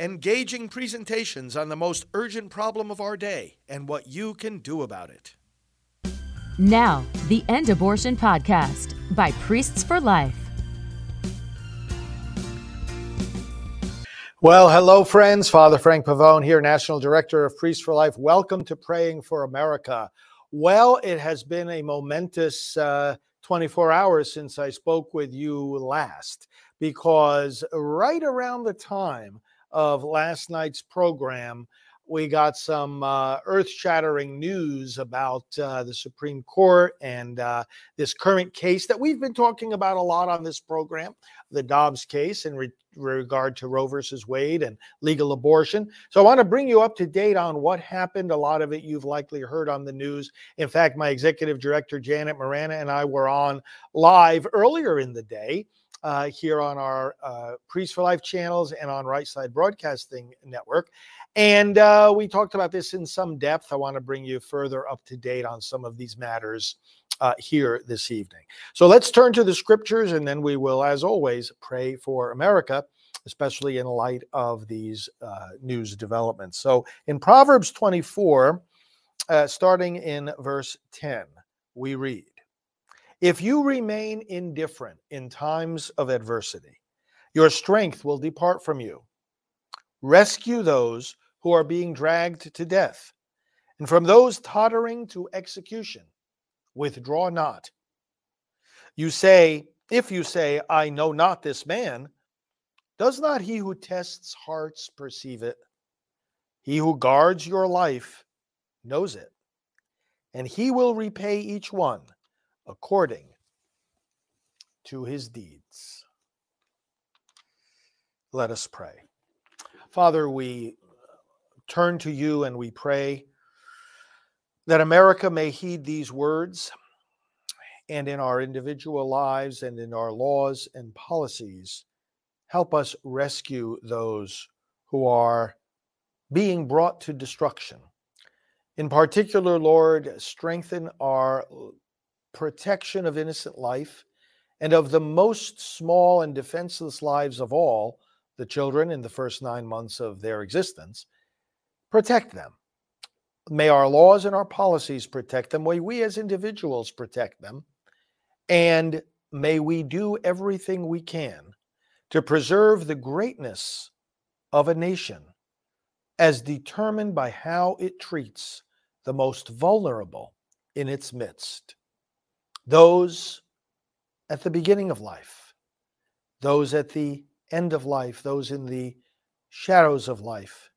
engaging presentations on the most urgent problem of our day and what you can do about it. Now, the End Abortion Podcast by Priests for Life. Well, hello, friends. Father Frank Pavone here, National Director of Priests for Life. Welcome to Praying for America. Well, it has been a momentous uh, 24 hours since I spoke with you last, because right around the time of last night's program, we got some uh, earth shattering news about uh, the Supreme Court and uh, this current case that we've been talking about a lot on this program the Dobbs case in re- regard to Roe versus Wade and legal abortion. So I want to bring you up to date on what happened. A lot of it you've likely heard on the news. In fact, my executive director, Janet Morana, and I were on live earlier in the day uh, here on our uh, Priest for Life channels and on Right Side Broadcasting Network. And uh, we talked about this in some depth. I want to bring you further up to date on some of these matters uh, here this evening. So let's turn to the scriptures and then we will, as always, pray for America, especially in light of these uh, news developments. So in Proverbs 24, uh, starting in verse 10, we read, if you remain indifferent in times of adversity, your strength will depart from you. Rescue those who are being dragged to death, and from those tottering to execution, withdraw not. You say, if you say, I know not this man, does not he who tests hearts perceive it? He who guards your life knows it, and he will repay each one according to his deeds. Let us pray. Father, we turn to you and we pray that America may heed these words and in our individual lives and in our laws and policies, help us rescue those who are being brought to destruction. In particular, Lord, strengthen our protection of innocent life and of the most small and defenseless lives of all, the children in the first nine months of their existence, protect them. May our laws and our policies protect them. May we as individuals protect them. And may we do everything we can to preserve the greatness of a nation as determined by how it treats the most vulnerable in its midst those at the beginning of life, those at the end of life, those in the shadows of life,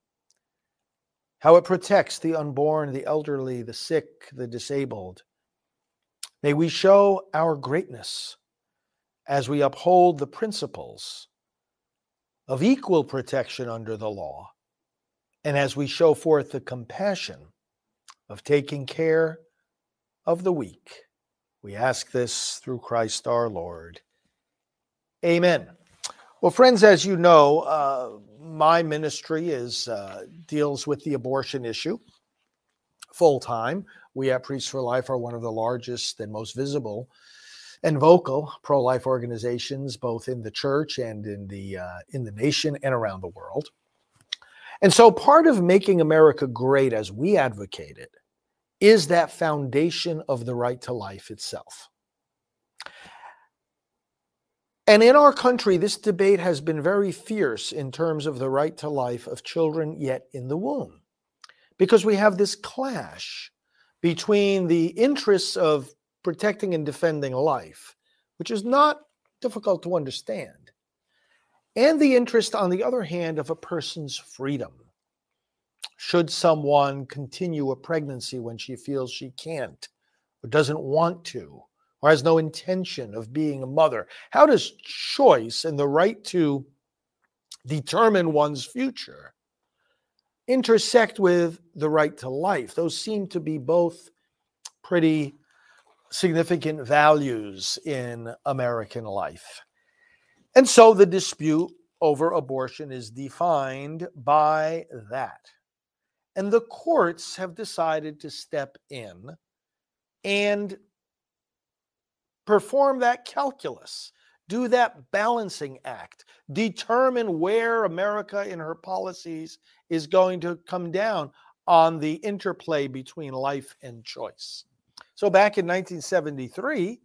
how it protects the unborn, the elderly, the sick, the disabled. May we show our greatness as we uphold the principles of equal protection under the law, and as we show forth the compassion of taking care of the weak. We ask this through Christ our Lord. Amen. Well, friends, as you know, uh, my ministry is uh, deals with the abortion issue full time. We at Priests for Life are one of the largest and most visible and vocal pro-life organizations, both in the church and in the uh, in the nation and around the world. And so, part of making America great, as we advocate it, is that foundation of the right to life itself. And in our country, this debate has been very fierce in terms of the right to life of children yet in the womb, because we have this clash between the interests of protecting and defending life, which is not difficult to understand, and the interest, on the other hand, of a person's freedom should someone continue a pregnancy when she feels she can't or doesn't want to or has no intention of being a mother? How does choice and the right to determine one's future intersect with the right to life? Those seem to be both pretty significant values in American life. And so the dispute over abortion is defined by that. And the courts have decided to step in and perform that calculus. do that balancing act, determine where America in her policies is going to come down on the interplay between life and choice. So back in 1973,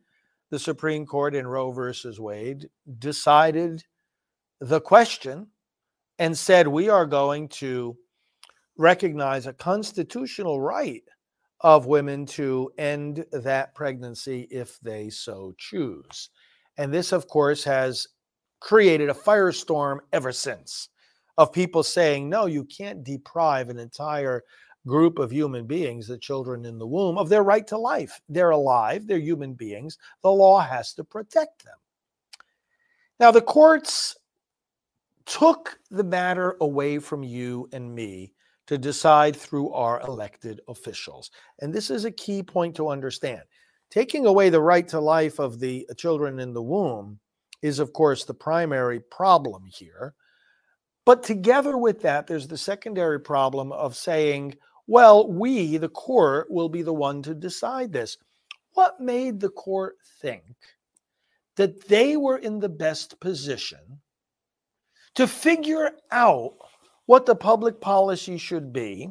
the Supreme Court in Roe versus Wade decided the question and said we are going to recognize a constitutional right of women to end that pregnancy if they so choose. And this, of course, has created a firestorm ever since of people saying, no, you can't deprive an entire group of human beings, the children in the womb, of their right to life. They're alive, they're human beings. The law has to protect them. Now, the courts took the matter away from you and me to decide through our elected officials. And this is a key point to understand. Taking away the right to life of the children in the womb is, of course, the primary problem here. But together with that, there's the secondary problem of saying, well, we, the court, will be the one to decide this. What made the court think that they were in the best position to figure out what the public policy should be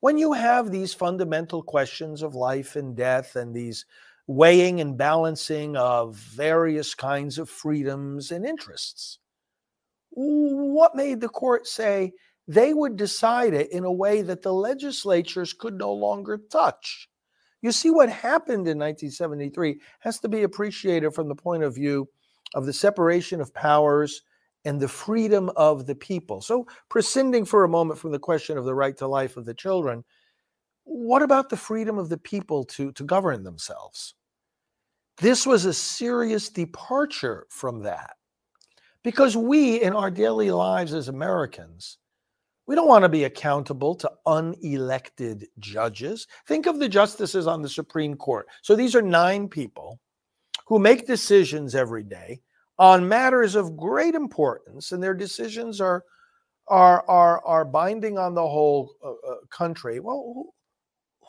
when you have these fundamental questions of life and death and these weighing and balancing of various kinds of freedoms and interests. What made the court say they would decide it in a way that the legislatures could no longer touch? You see, what happened in 1973 has to be appreciated from the point of view of the separation of powers and the freedom of the people. So, prescinding for a moment from the question of the right to life of the children, what about the freedom of the people to, to govern themselves? This was a serious departure from that. Because we, in our daily lives as Americans, we don't want to be accountable to unelected judges. Think of the justices on the Supreme Court. So these are nine people who make decisions every day on matters of great importance, and their decisions are are are are binding on the whole uh, uh, country. Well, who,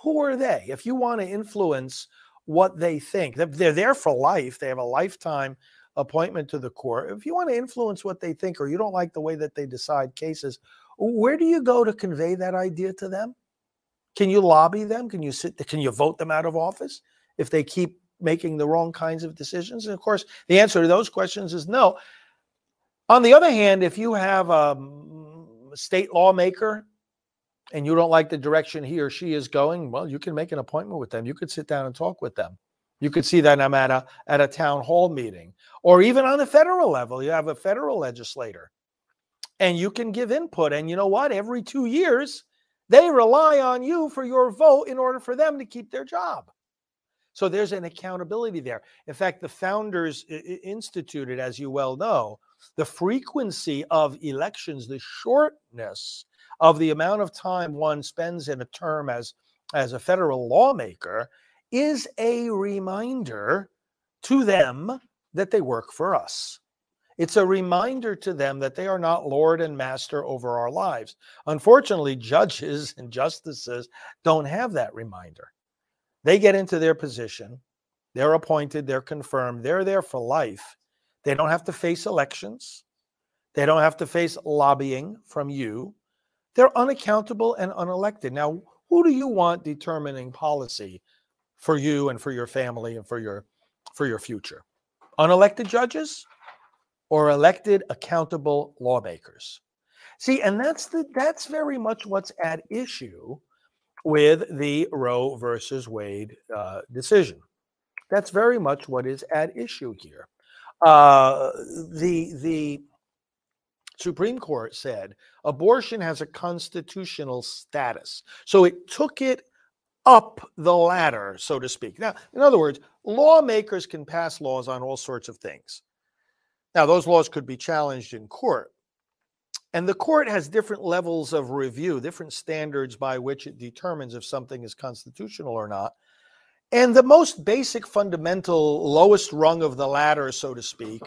who are they? If you want to influence what they think, they're there for life. They have a lifetime appointment to the court. If you want to influence what they think, or you don't like the way that they decide cases, where do you go to convey that idea to them? Can you lobby them? Can you sit? Can you vote them out of office if they keep making the wrong kinds of decisions? And of course, the answer to those questions is no. On the other hand, if you have a mm, state lawmaker and you don't like the direction he or she is going, well, you can make an appointment with them. You could sit down and talk with them. You could see them at a at a town hall meeting, or even on the federal level. You have a federal legislator, and you can give input. And you know what? Every two years, they rely on you for your vote in order for them to keep their job. So there's an accountability there. In fact, the founders instituted, as you well know, the frequency of elections, the shortness of the amount of time one spends in a term as, as a federal lawmaker is a reminder to them that they work for us. It's a reminder to them that they are not Lord and Master over our lives. Unfortunately, judges and justices don't have that reminder. They get into their position, they're appointed, they're confirmed, they're there for life. They don't have to face elections, they don't have to face lobbying from you. They're unaccountable and unelected. Now, who do you want determining policy for you and for your family and for your for your future? Unelected judges or elected accountable lawmakers? See, and that's the that's very much what's at issue with the Roe versus Wade uh, decision. That's very much what is at issue here. Uh, the the Supreme Court said abortion has a constitutional status, so it took it up the ladder, so to speak. Now, in other words, lawmakers can pass laws on all sorts of things. Now, those laws could be challenged in court, and the court has different levels of review, different standards by which it determines if something is constitutional or not. And the most basic, fundamental, lowest rung of the ladder, so to speak,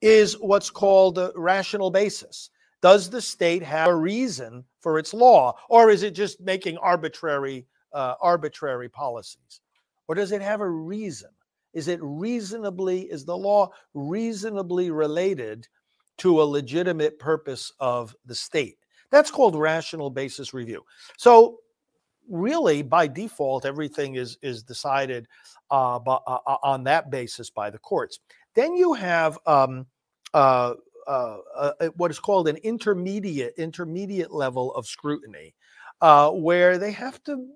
is what's called a rational basis. Does the state have a reason for its law, or is it just making arbitrary, uh, arbitrary policies? Or does it have a reason? is it reasonably, is the law reasonably related to a legitimate purpose of the state? That's called rational basis review. So, really, by default, everything is is decided uh, by, uh, uh, on that basis by the courts. Then you have um, uh, uh, uh, what is called an intermediate intermediate level of scrutiny, where they have to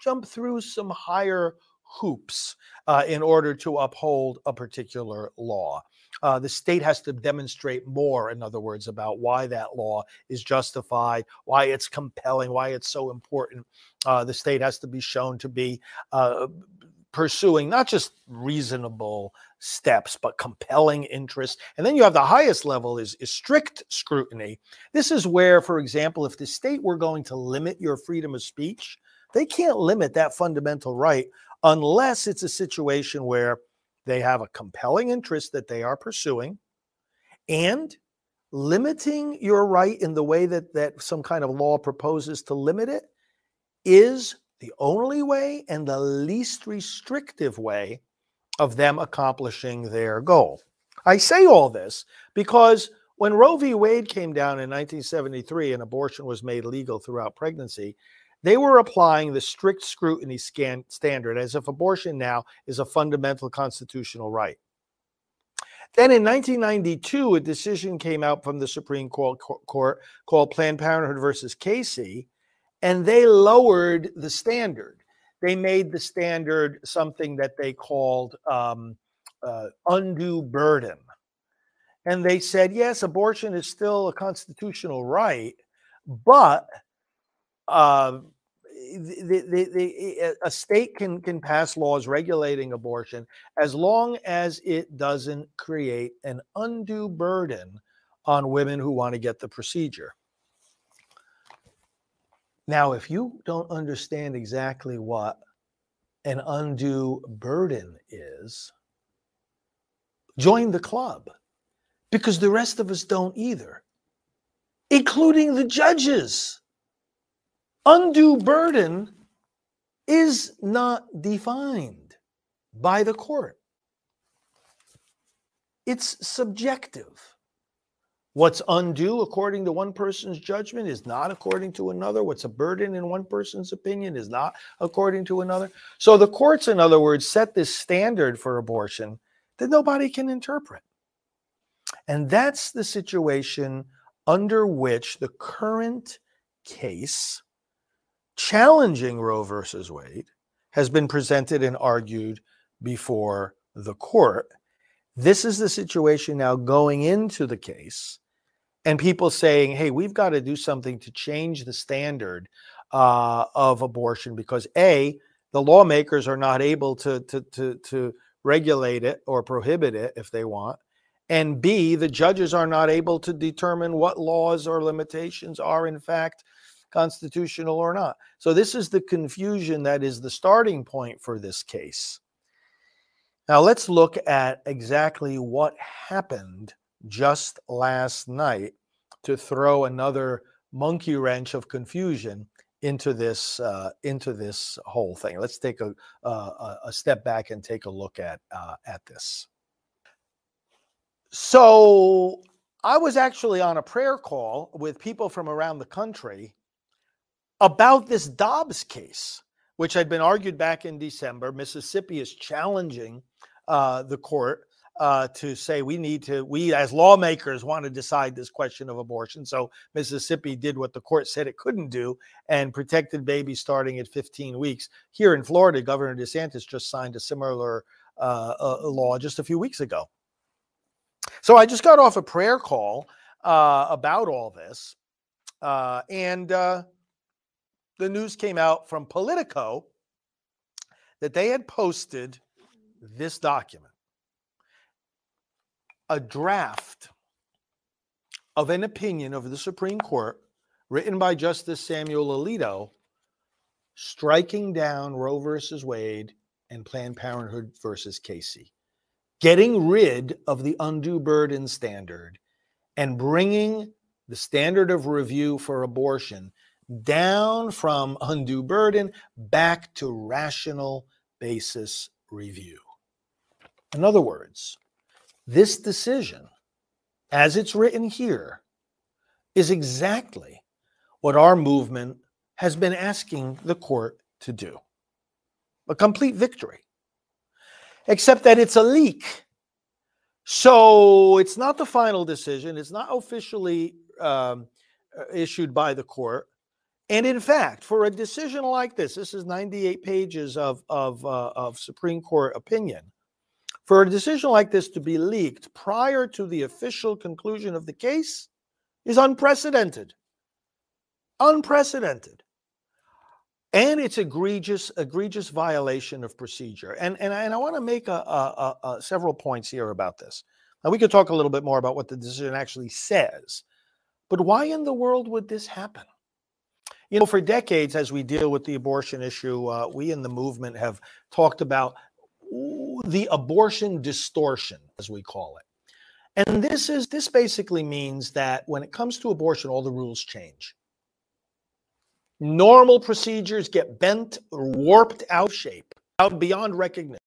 jump through some higher hoops uh, in order to uphold a particular law. Uh, the state has to demonstrate more, in other words, about why that law is justified, why it's compelling, why it's so important. Uh, the state has to be shown to be uh, pursuing not just reasonable steps but compelling interests and then you have the highest level is, is strict scrutiny this is where for example if the state were going to limit your freedom of speech they can't limit that fundamental right unless it's a situation where they have a compelling interest that they are pursuing and limiting your right in the way that that some kind of law proposes to limit it is the only way and the least restrictive way of them accomplishing their goal. I say all this because when Roe v. Wade came down in 1973 and abortion was made legal throughout pregnancy, they were applying the strict scrutiny scan standard as if abortion now is a fundamental constitutional right. Then in 1992, a decision came out from the Supreme Court, called Planned Parenthood versus Casey, and they lowered the standard. They made the standard something that they called um, uh, undue burden. And they said, yes, abortion is still a constitutional right, but uh, the, the, the, a state can can pass laws regulating abortion as long as it doesn't create an undue burden on women who want to get the procedure. Now, if you don't understand exactly what an undue burden is, join the club because the rest of us don't either, including the judges undue burden is not defined by the court. It's subjective. What's undue according to one person's judgment is not according to another. What's a burden in one person's opinion is not according to another. So the courts, in other words, set this standard for abortion that nobody can interpret. And that's the situation under which the current case challenging Roe versus Wade has been presented and argued before the court. This is the situation now going into the case, and people saying, hey, we've got to do something to change the standard uh, of abortion because A, the lawmakers are not able to, to, to, to regulate it or prohibit it if they want. And B, the judges are not able to determine what laws or limitations are, in fact, constitutional or not. So, this is the confusion that is the starting point for this case. Now, let's look at exactly what happened just last night to throw another monkey wrench of confusion into this uh, into this whole thing. Let's take a uh, a step back and take a look at uh, at this. So I was actually on a prayer call with people from around the country about this Dobbs case, which had been argued back in December. Mississippi is challenging uh, the court uh, to say we need to, we as lawmakers want to decide this question of abortion. So Mississippi did what the court said it couldn't do and protected babies starting at 15 weeks. Here in Florida, Governor DeSantis just signed a similar uh, uh law just a few weeks ago. So I just got off a prayer call uh, about all this. Uh, and the news came out from Politico that they had posted this document a draft of an opinion of the Supreme Court written by Justice Samuel Alito striking down Roe versus Wade and Planned Parenthood versus Casey, getting rid of the undue burden standard and bringing the standard of review for abortion down from undue burden back to rational basis review. In other words, this decision, as it's written here, is exactly what our movement has been asking the court to do a complete victory, except that it's a leak. So it's not the final decision, it's not officially um, uh, issued by the court. And in fact, for a decision like this, this is 98 pages of, of, uh, of Supreme Court opinion. For a decision like this to be leaked prior to the official conclusion of the case is unprecedented. Unprecedented. And it's egregious, egregious violation of procedure. And, and, I, and I want to make a, a, a, several points here about this. Now, we could talk a little bit more about what the decision actually says. But why in the world would this happen? You know, for decades, as we deal with the abortion issue, uh, we in the movement have talked about the abortion distortion, as we call it. And this is this basically means that when it comes to abortion, all the rules change. Normal procedures get bent or warped out of shape, out beyond recognition.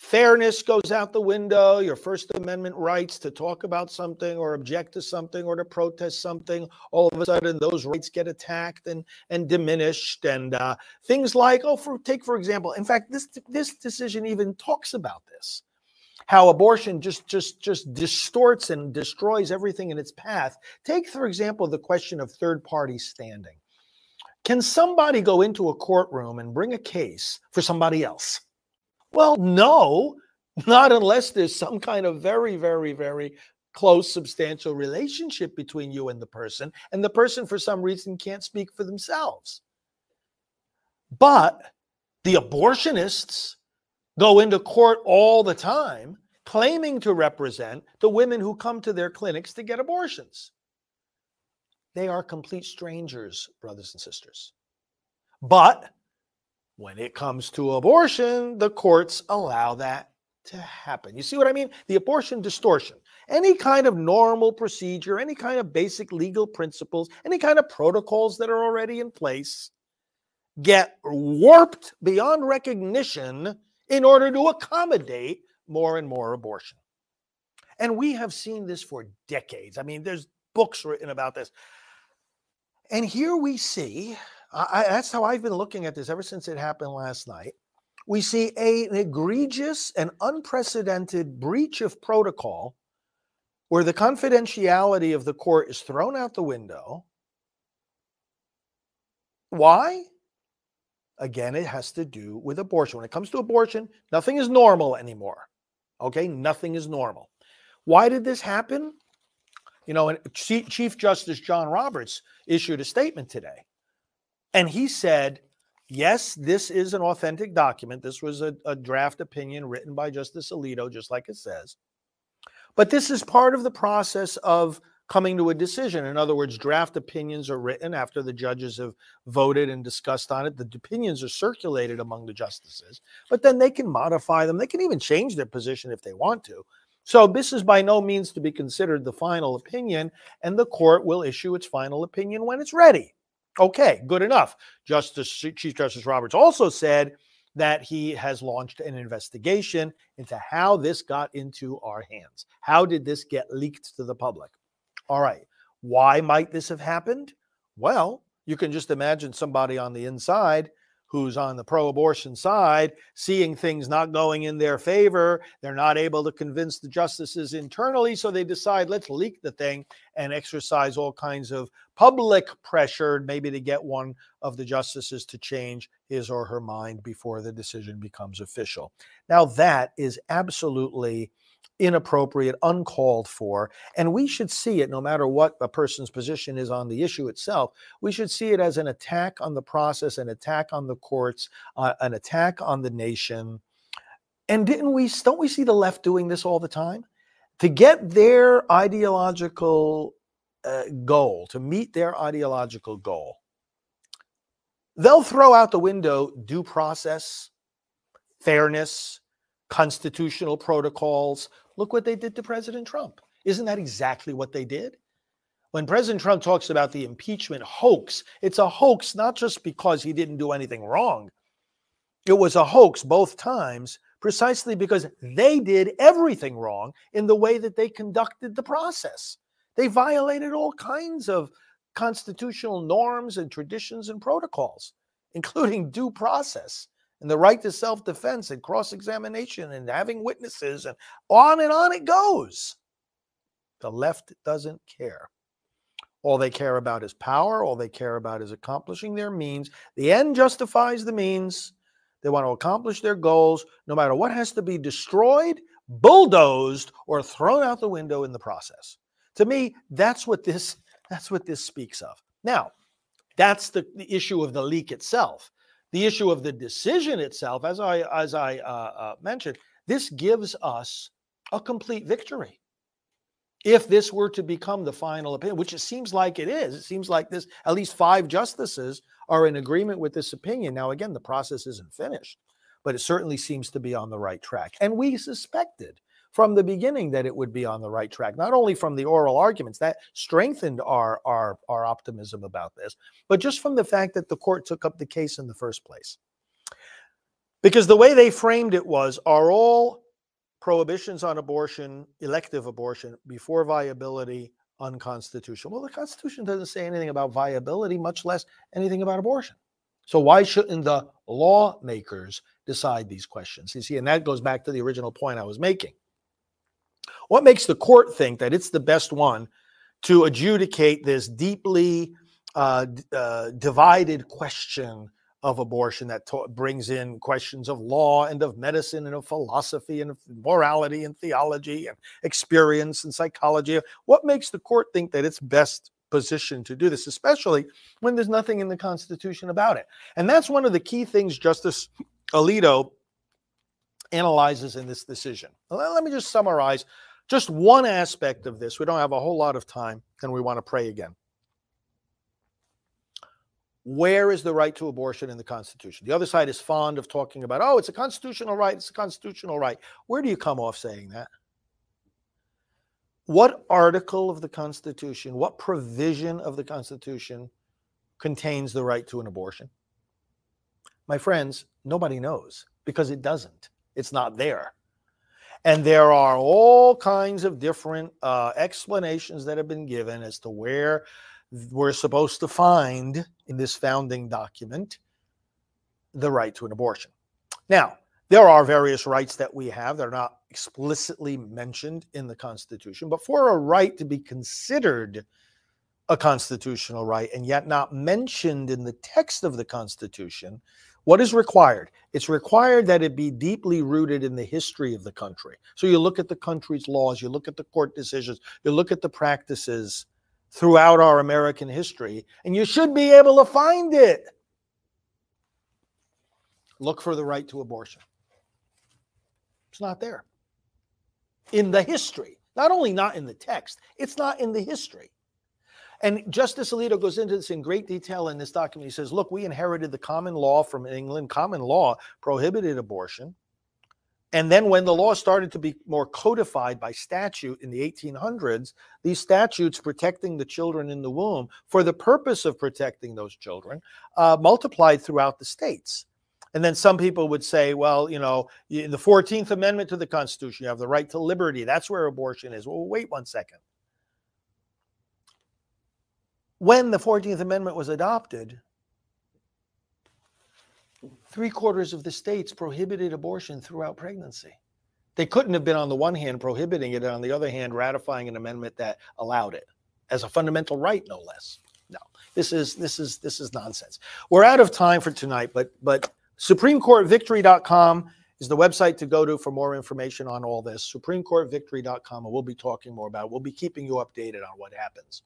Fairness goes out the window, your First Amendment rights to talk about something or object to something or to protest something, all of a sudden those rights get attacked and, and diminished. And uh, things like, oh, for take for example, in fact, this this decision even talks about this how abortion just just just distorts and destroys everything in its path. Take for example the question of third party standing. Can somebody go into a courtroom and bring a case for somebody else? Well, no, not unless there's some kind of very very very close substantial relationship between you and the person and the person for some reason can't speak for themselves. But the abortionists go into court all the time claiming to represent the women who come to their clinics to get abortions. They are complete strangers, brothers and sisters. But when it comes to abortion, the courts allow that to happen. You see what I mean? The abortion distortion. Any kind of normal procedure, any kind of basic legal principles, any kind of protocols that are already in place get warped beyond recognition in order to accommodate more and more abortion. And we have seen this for decades. I mean, there's books written about this. And here we see, I, that's how I've been looking at this ever since it happened last night. We see a, an egregious and unprecedented breach of protocol where the confidentiality of the court is thrown out the window. Why? Again, it has to do with abortion. When it comes to abortion, nothing is normal anymore. Okay, nothing is normal. Why did this happen? You know, Chief Justice John Roberts issued a statement today, and he said, Yes, this is an authentic document. This was a, a draft opinion written by Justice Alito, just like it says. But this is part of the process of coming to a decision. In other words, draft opinions are written after the judges have voted and discussed on it. The opinions are circulated among the justices, but then they can modify them. They can even change their position if they want to. So, this is by no means to be considered the final opinion, and the court will issue its final opinion when it's ready. Okay, good enough. Justice Chief Justice Roberts also said that he has launched an investigation into how this got into our hands. How did this get leaked to the public? All right. Why might this have happened? Well, you can just imagine somebody on the inside who's on the pro abortion side seeing things not going in their favor. They're not able to convince the justices internally. So they decide, let's leak the thing and exercise all kinds of public pressure, maybe to get one of the justices to change his or her mind before the decision becomes official. Now, that is absolutely inappropriate, uncalled for. And we should see it, no matter what a person's position is on the issue itself, we should see it as an attack on the process, an attack on the courts, uh, an attack on the nation. And didn't we, don't we see the left doing this all the time? To get their ideological uh, goal, to meet their ideological goal, they'll throw out the window due process, fairness, constitutional protocols, Look what they did to President Trump. Isn't that exactly what they did? When President Trump talks about the impeachment hoax, it's a hoax not just because he didn't do anything wrong. It was a hoax both times precisely because they did everything wrong in the way that they conducted the process. They violated all kinds of constitutional norms and traditions and protocols, including due process and the right to self defense and cross examination and having witnesses, and on and on it goes. The left doesn't care. All they care about is power. All they care about is accomplishing their means. The end justifies the means. They want to accomplish their goals, no matter what has to be destroyed, bulldozed, or thrown out the window in the process. To me, that's what this that's what this speaks of. Now, that's the, the issue of the leak itself. The issue of the decision itself, as I as I uh, uh, mentioned, this gives us a complete victory if this were to become the final opinion, which it seems like it is, it seems like this, at least five justices are in agreement with this opinion. Now, again, the process isn't finished, but it certainly seems to be on the right track. And we suspected from the beginning that it would be on the right track, not only from the oral arguments that strengthened our, our, our optimism about this, but just from the fact that the court took up the case in the first place. Because the way they framed it was are all prohibitions on abortion, elective abortion, before viability, unconstitutional. Well, the Constitution doesn't say anything about viability, much less anything about abortion. So why shouldn't the lawmakers decide these questions? You see, and that goes back to the original point I was making. What makes the court think that it's the best one to adjudicate this deeply uh, uh, divided question of abortion that brings in questions of law and of medicine and of philosophy and of morality and theology and experience and psychology. What makes the court think that it's best positioned to do this, especially when there's nothing in the Constitution about it? And that's one of the key things Justice Alito analyzes in this decision. Let me just summarize just one aspect of this. We don't have a whole lot of time, and we want to pray again. Where is the right to abortion in the Constitution? The other side is fond of talking about, oh, it's a constitutional right, it's a constitutional right. Where do you come off saying that? What article of the Constitution, what provision of the Constitution contains the right to an abortion? My friends, nobody knows because it doesn't. It's not there. And there are all kinds of different uh, explanations that have been given as to where we're supposed to find in this founding document the right to an abortion. Now, there are various rights that we have that are not explicitly mentioned in the Constitution, but for a right to be considered a constitutional right and yet not mentioned in the text of the Constitution, what is required? It's required that it be deeply rooted in the history of the country. So you look at the country's laws, you look at the court decisions, you look at the practices throughout our American history, and you should be able to find it. Look for the right to abortion. It's not there. In the history, not only not in the text, it's not in the history. And Justice Alito goes into this in great detail in this document. He says, look, we inherited the common law from England. Common law prohibited abortion. And then when the law started to be more codified by statute in the 1800s, these statutes protecting the children in the womb for the purpose of protecting those children uh, multiplied throughout the states. And then some people would say, well, you know, in the 14th Amendment to the Constitution, you have the right to liberty. That's where abortion is. Well, wait one second. When the 14th Amendment was adopted, three quarters of the states prohibited abortion throughout pregnancy. They couldn't have been, on the one hand, prohibiting it, and on the other hand, ratifying an amendment that allowed it as a fundamental right, no less. No, this is this is this is nonsense. We're out of time for tonight, but but SupremeCourtVictory.com is the website to go to for more information on all this. SupremeCourtVictory.com, and we'll be talking more about it. We'll be keeping you updated on what happens.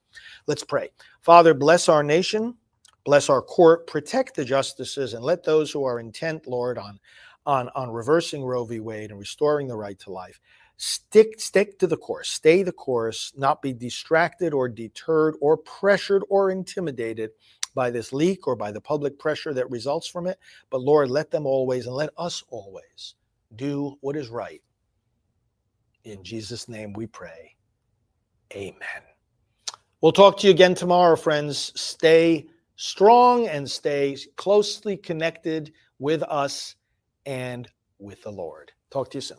Let's pray. Father, bless our nation Bless our court, protect the justices, and let those who are intent, Lord, on, on, on reversing Roe v. Wade and restoring the right to life, stick stick to the course, stay the course, not be distracted or deterred or pressured or intimidated by this leak or by the public pressure that results from it. But Lord, let them always and let us always do what is right. In Jesus' name we pray. Amen. We'll talk to you again tomorrow, friends. Stay strong and stay closely connected with us and with the Lord. Talk to you soon.